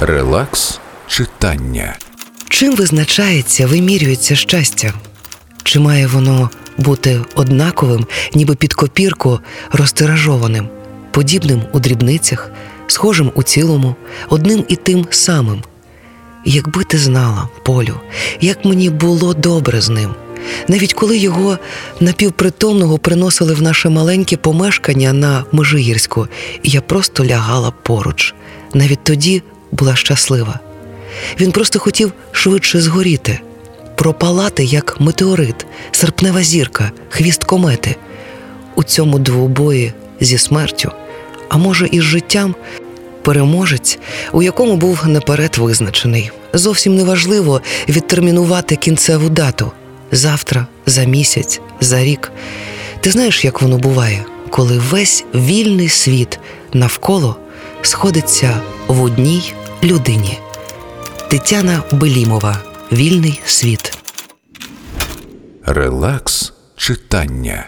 Релакс читання. Чим визначається, вимірюється щастя? Чи має воно бути однаковим, ніби під копірку розтиражованим, подібним у дрібницях, схожим у цілому, одним і тим самим? Якби ти знала, Полю, як мені було добре з ним. Навіть коли його напівпритомного приносили в наше маленьке помешкання на Межигірську, я просто лягала поруч. Навіть тоді була щаслива. Він просто хотів швидше згоріти, пропалати як метеорит, серпнева зірка, хвіст комети. У цьому двобої зі смертю, а може, і з життям, переможець, у якому був наперед визначений. Зовсім неважливо відтермінувати кінцеву дату завтра, за місяць, за рік. Ти знаєш, як воно буває, коли весь вільний світ навколо сходиться в одній людині. Тетяна Белімова Вільний світ. Релакс читання.